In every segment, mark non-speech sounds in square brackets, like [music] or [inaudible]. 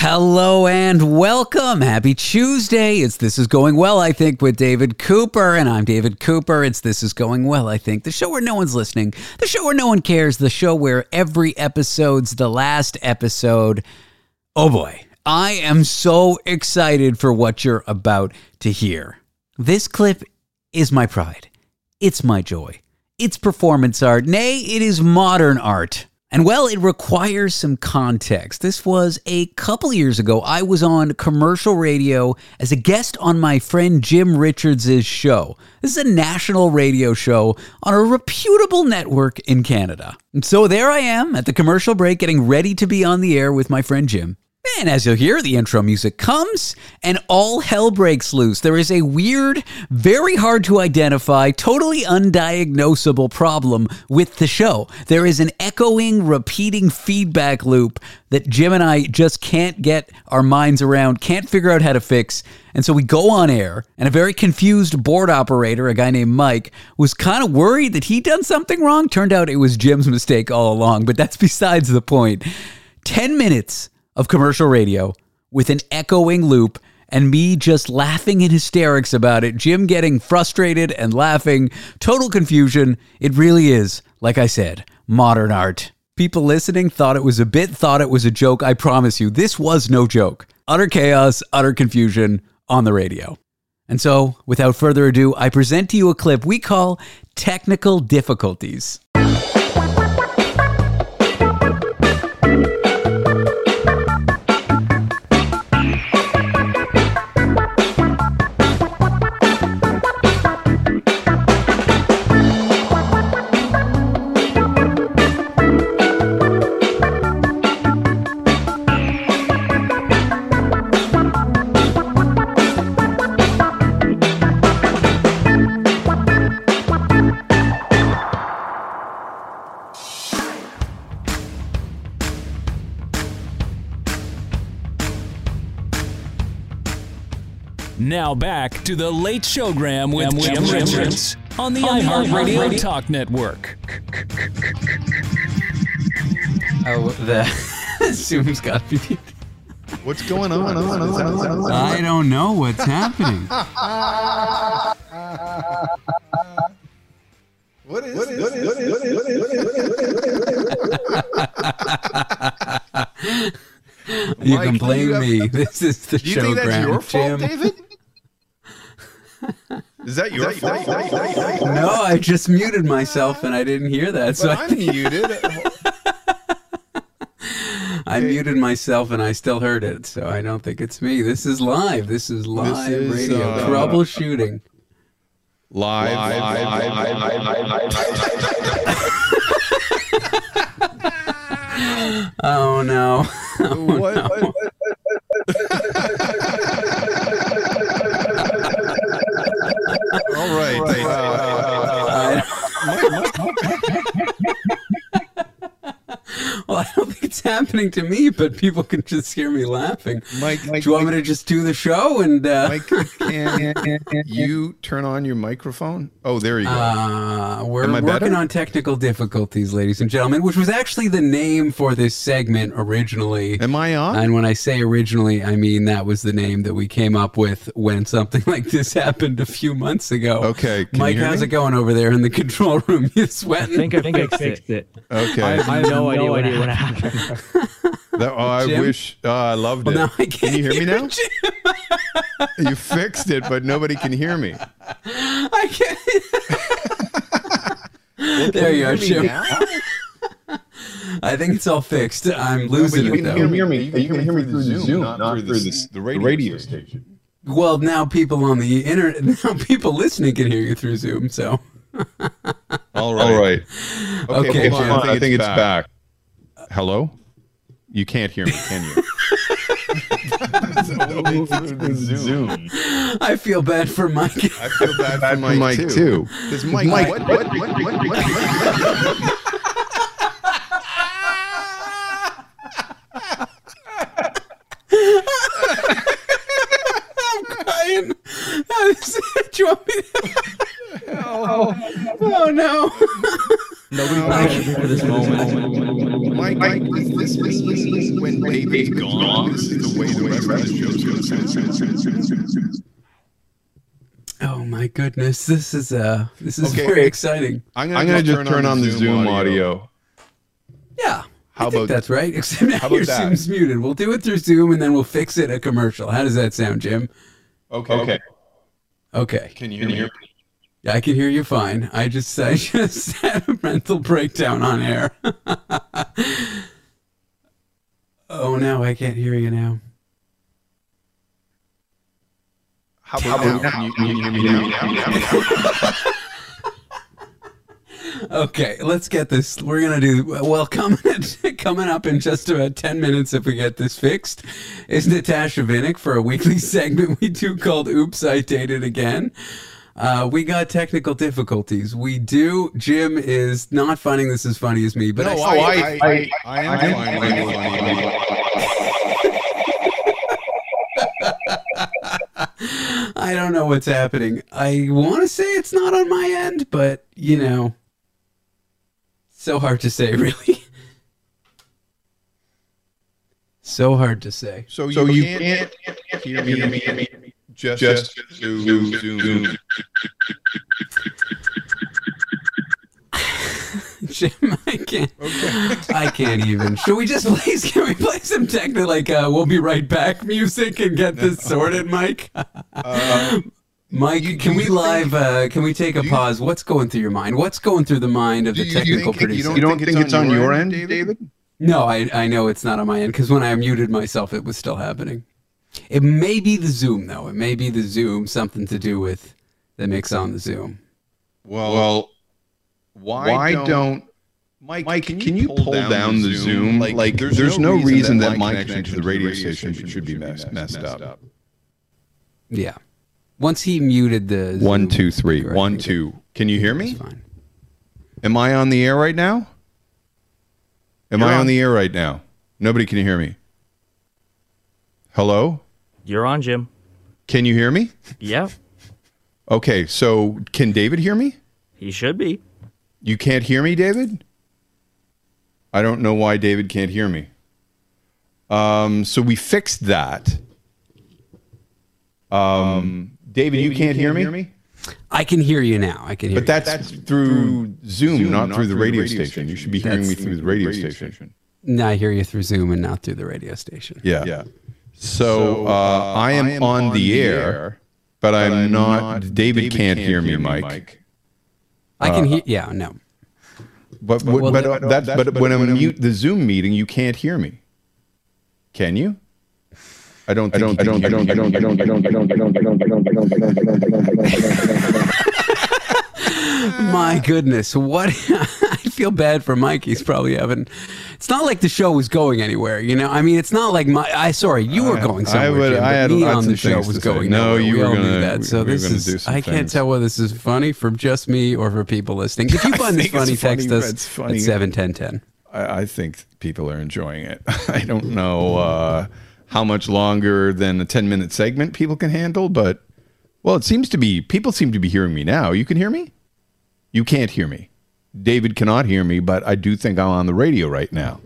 Hello and welcome. Happy Tuesday. It's This Is Going Well, I think, with David Cooper. And I'm David Cooper. It's This Is Going Well, I think. The show where no one's listening, the show where no one cares, the show where every episode's the last episode. Oh boy, I am so excited for what you're about to hear. This clip is my pride, it's my joy. It's performance art, nay, it is modern art. And well, it requires some context. This was a couple years ago. I was on commercial radio as a guest on my friend Jim Richards' show. This is a national radio show on a reputable network in Canada. And so there I am at the commercial break getting ready to be on the air with my friend Jim. And as you'll hear, the intro music comes and all hell breaks loose. There is a weird, very hard to identify, totally undiagnosable problem with the show. There is an echoing, repeating feedback loop that Jim and I just can't get our minds around, can't figure out how to fix. And so we go on air, and a very confused board operator, a guy named Mike, was kind of worried that he'd done something wrong. Turned out it was Jim's mistake all along, but that's besides the point. 10 minutes of commercial radio with an echoing loop and me just laughing in hysterics about it, Jim getting frustrated and laughing, total confusion. It really is, like I said, modern art. People listening thought it was a bit, thought it was a joke. I promise you, this was no joke. Utter chaos, utter confusion on the radio. And so, without further ado, I present to you a clip we call Technical Difficulties. Now back to the Late Showgram with Jim Richards on the iHeartRadio Talk Network. Oh, the [laughs] Zoom's got me. What's going on? I don't know what's happening. What is, what is, what is, what is, what is, what is, You Mike, can blame you have- me. [laughs] This is the Do you think that's your fault, Jim. David? Is that your fault? No, I just muted myself and I didn't hear that. So But I, I'm muted. I muted myself and I still heard it. So I don't think it's me. This is live. This is live this is, radio uh, troubleshooting. Live. Oh no. What? what- All right. Uh, Well, I don't think it's happening to me, but people can just hear me laughing. Mike, Mike, Do you want me to just do the show and uh, Mike, can [laughs] you turn on your microphone? Oh, there you go. Uh, we're Am I working better? on technical difficulties, ladies and gentlemen, which was actually the name for this segment originally. Am I on? And when I say originally, I mean that was the name that we came up with when something [laughs] like this happened a few months ago. Okay, can you Mike, hear how's me? it going over there in the control room? [laughs] You I sweating? think I, think I fixed it. Okay. I have no, idea what happened. [laughs] That- oh, I Jim? wish. Oh, I loved Well, it. now I Can can't you hear me now? Jim. You fixed it, but nobody can hear me. I can't. there you are, Jim. I think it's all fixed. I'm losing you it can though. hear me. You can hear me through Zoom, not through the, the radio station. Well, now people on the internet, [laughs] now people listening can hear you through Zoom. So All right. All right. Okay, Okay, hold Jim. on. I think, it's, back. Hello? You can't hear me, can you? Zoom. I feel bad for Mike. I feel bad, for Mike, too. Because Mike, Mike, what, what, what, what, what, what, what? I'm crying. How is it? Do you want me to? Oh, oh no. Nobody prepared for this moment. Mike, Mike, does this mean when David's gone, this is the way the rest of the show's going to sound. Oh my goodness, this is uh this is Okay. very exciting. I'm I'm going gonna just turn on the Zoom audio. Yeah. How I think about- that's right? [laughs] Except now how about your that? Zoom's muted. We'll do it through Zoom and then we'll fix it at commercial. How does that sound, Jim? Okay. Okay. Okay. Can you hear me? Yeah, I can hear you fine. I just I [laughs] just had a mental breakdown on air. [laughs] oh no, I can't hear you now. How about now? Can you, can you hear me now? [laughs] Okay, let's get this. We're gonna do well. Coming [laughs] coming up in just about ten minutes, if we get this fixed, is Natasha Vinnick for a weekly [laughs] segment we do called "Oops, I Dated Again." Uh, we got technical difficulties. We do. Jim is not finding this as funny as me, but No, I, I, I, I, I am finding it funny. I don't know what's happening. I want to say it's not on my end, but you know, so hard to say, [laughs] really. so hard to say. So, you, So you, you can't, hear me, just, just Zoom, Zoom. [laughs] Jim, I can't. I can't even. Should we just please? Can we play some techno like uh, "We'll be right back" music and get this [laughs] sorted, Mike? Uh, Mike, you- can we you live? uh, can we take a you- pause? What's going through your mind? What's going through the mind of the you technical think it- producer? You don't think it's on your end, David? No, I, I know it's not on my end because when I muted myself, it was still happening. It may be the Zoom, though. It may be the Zoom, something to do with the mix on the Zoom. well, Well, why, why don't, don't Mike, Mike? Can you pull down the Zoom? Like, there's no reason that my connection to the radio station should be messed messed up. Yeah. Once he muted the Zoom, One, two, three. I One, two. Can you hear it's me? fine. Am I on the air right now? Am You're I on on. the air right now? Nobody can hear me. Hello? You're on, Jim. Can you hear me? Yeah, Okay, so can David hear me? he should be. You can't hear me, David? I don't know why David can't hear me. Um, so we fixed that. Um, David, you can't, hear, me? I can hear you now. I can hear But you. that's, through Zoom, not, through the radio, station. You should be hearing me through the radio, station. No, I hear you through Zoom and not through the radio station. Yeah. Yeah. So, uh, I, am on, the air, but I'm, not, David, can't, hear me, Mike. I Uh, can hear. Yeah, no. But, Well, but, then- that's, but, when I mute the Zoom meeting, you can't hear me. Can you? I don't. I don't. I don't. I don't. I don't. I don't. I don't. I don't. I don't. I don't. I don't. I don't. I don't. I don't. My goodness, what? I feel bad for Mike. He's probably having. It's not like the show was going anywhere, you know. I mean, it's not like my. I sorry, you were going I somewhere. would- Jim, I but had me lots on of the show things was to say. going. No, nowhere. you We were all knew gonna- that. So we this is. do some I can't things. tell whether this is funny from just me or for people listening. If you find this funny, funny, text but us funny. at seven ten ten. I, I think people are enjoying it. I don't know uh, how much longer than a ten-minute segment people can handle, but well, it seems to be. People seem to be hearing me now. You can hear me. You can't hear me. David cannot hear me, but I do think I'm on the radio right now.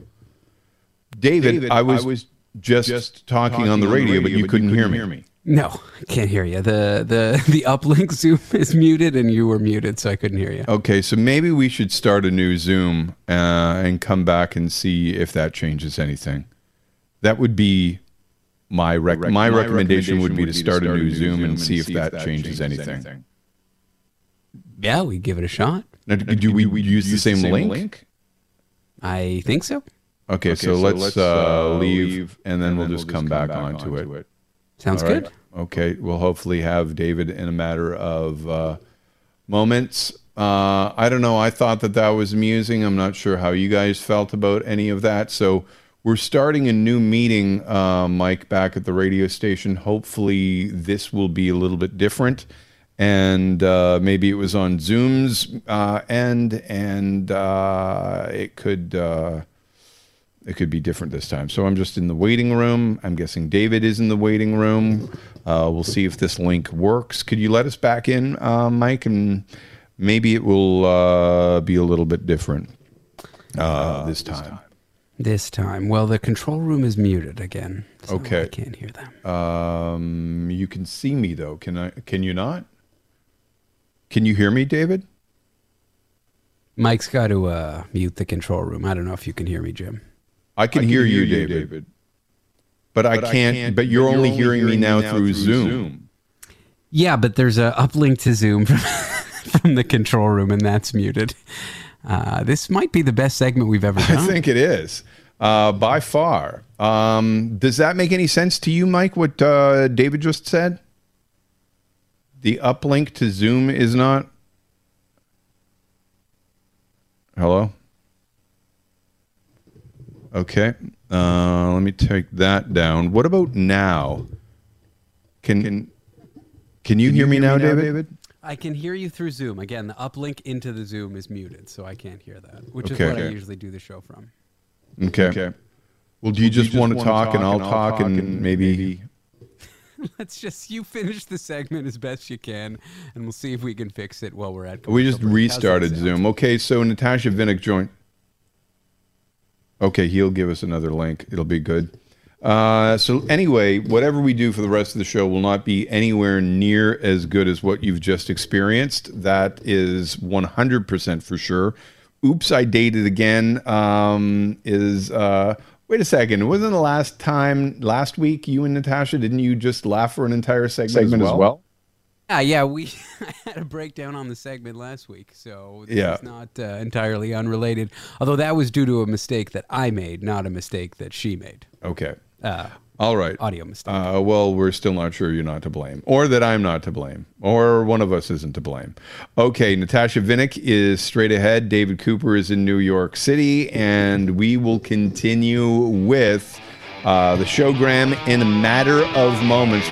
David, I was, just, talking, on the radio, but you couldn't, hear, me. No, I can't hear you. The the [laughs] the uplink Zoom [laughs] is muted, and you were muted, so I couldn't hear you. Okay, so maybe we should start a new Zoom uh, and come back and see if that changes anything. That would be my rec- my, recommendation, would be to start, a new Zoom and see if that changes anything. Yeah, we give it a shot. Now, do we, we, use, the same, link? I think so. Okay, so, let's, uh, leave and then we'll just come, back, onto it. Sounds All right. good. Okay, we'll hopefully have David in a matter of uh, moments. Uh, I don't know. I thought that that was amusing. I'm not sure how you guys felt about any of that. So we're starting a new meeting, uh, Mike, back at the radio station. Hopefully, this will be a little bit different. And uh, maybe it was on Zoom's uh, end, and uh, it could. Uh, it could be different this time. So I'm just in the waiting room. I'm guessing David is in the waiting room. Uh, we'll see if this link works. Could you let us back in, uh, Mike? And maybe it will uh, be a little bit different uh, this time. This time. Well, the control room is muted again. So Okay. I can't hear them. Um, you can see me though. Can I? Can you not? Can you hear me, David? Mike's got to uh, mute the control room. I don't know if you can hear me, Jim. I can, hear, you, David. David. But, I, can't, But you're, only, hearing, me now, through, Zoom. Yeah, but there's a uplink to Zoom [laughs] from, from the control room, and that's muted. Uh, this might be the best segment we've ever done. I think it is uh, by far. Um, does that make any sense to you, Mike? What uh, David just said? The uplink to Zoom is not. Hello. Okay. Uh, let me take that down. What about now? Can can, can you hear me now, David? I can hear you through Zoom. Again, the uplink into the Zoom is muted, so I can't hear that, which Okay. is what I usually do the show from. Okay. Okay. Well, do you just, want to talk, and I'll talk, and, maybe [laughs] Let's just you finish the segment as best you can, and we'll see if we can fix it while we're at. We just break. Restarted? Zoom. Okay, so Natasha Vinnick joined. Okay, he'll give us another link. It'll be good. Uh, so anyway, whatever we do for the rest of the show will not be anywhere near as good as what you've just experienced. That is 100% for sure. Oops, I dated again. Um, is uh, wait a second. Wasn't the last time last week you and Natasha didn't you just laugh for an entire segment, as well? Yeah, yeah, we [laughs] had a breakdown on the segment last week, so this Yeah. not uh, entirely unrelated. Although that was due to a mistake that I made, not a mistake that she made. Okay. Uh, All right. audio mistake. Uh, well, we're still not sure you're not to blame, or that I'm not to blame, or one of us isn't to blame. Okay, Natasha Vinnick is straight ahead. David Cooper is in New York City, and we will continue with uh, the showgram in a matter of moments.